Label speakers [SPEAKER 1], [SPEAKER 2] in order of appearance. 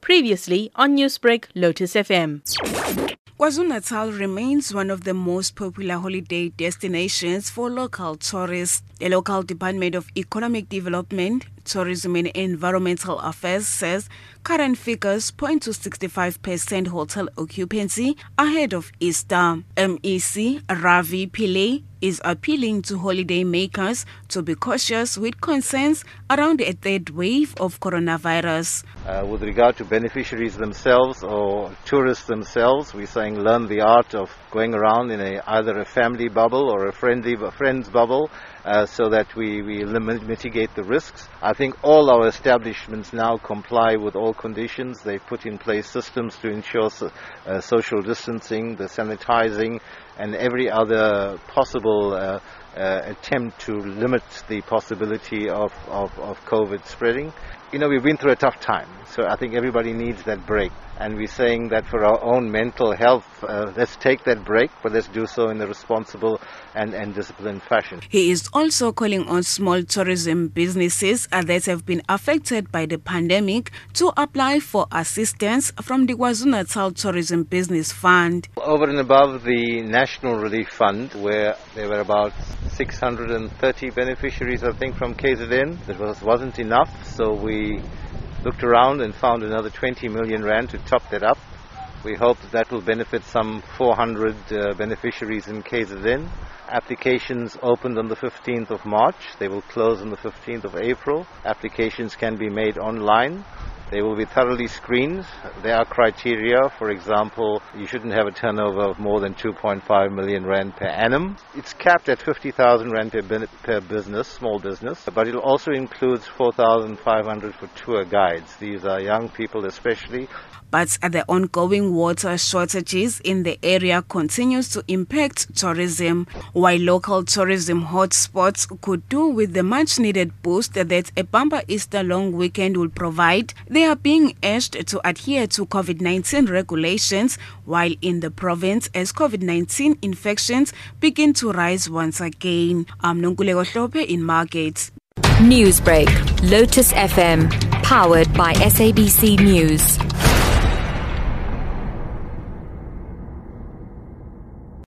[SPEAKER 1] Previously on Newsbreak, Lotus FM.
[SPEAKER 2] KwaZulu-Natal remains one of the most popular holiday destinations for local tourists. The local Department of Economic Development, Tourism and Environmental Affairs says current figures point to 65% hotel occupancy ahead of Easter. MEC Ravi Pillay is appealing to holidaymakers to be cautious with concerns around a third wave of coronavirus.
[SPEAKER 3] Uh, with regard to beneficiaries themselves or tourists themselves, we're saying learn the art of going around in a, either a family bubble or a friendly a friend's bubble uh, so that we, we mitigate the risks. I think all our establishments now comply with all conditions. They've put in place systems to ensure so, uh, social distancing, the sanitizing, and every other possible uh, uh, attempt to limit the possibility of, of, of COVID spreading. You know, we've been through a tough time, so I think everybody needs that break. And we're saying that for our own mental health, uh, let's take that break, but let's do so in a responsible and, and disciplined fashion.
[SPEAKER 2] He is also calling on small tourism businesses that have been affected by the pandemic to apply for assistance from the KwaZulu-Natal Tourism Business Fund.
[SPEAKER 3] Over and above the National Relief Fund, where there were about 630 beneficiaries, I think, from KZN, that was, wasn't enough, so we looked around and found another 20 million rand to top that up. We hope that, that will benefit some 400 uh, beneficiaries in KZN. Applications opened on the 15th of March. They will close on the 15th of April. Applications can be made online. They will be thoroughly screened. There are criteria. For example, you shouldn't have a turnover of more than 2.5 million rand per annum. It's capped at 50,000 rand per, per business, small business, but it also includes 4,500 for tour guides. These are young people especially.
[SPEAKER 2] But the ongoing water shortages in the area continues to impact tourism. While local tourism hotspots could do with the much needed boost that a bumper Easter long weekend will provide, they are being urged to adhere to COVID 19 regulations while in the province as COVID 19 infections begin to rise once again. I'm Nonkululeko Hlophe in Margate.
[SPEAKER 4] Newsbreak, Lotus FM, powered by SABC News.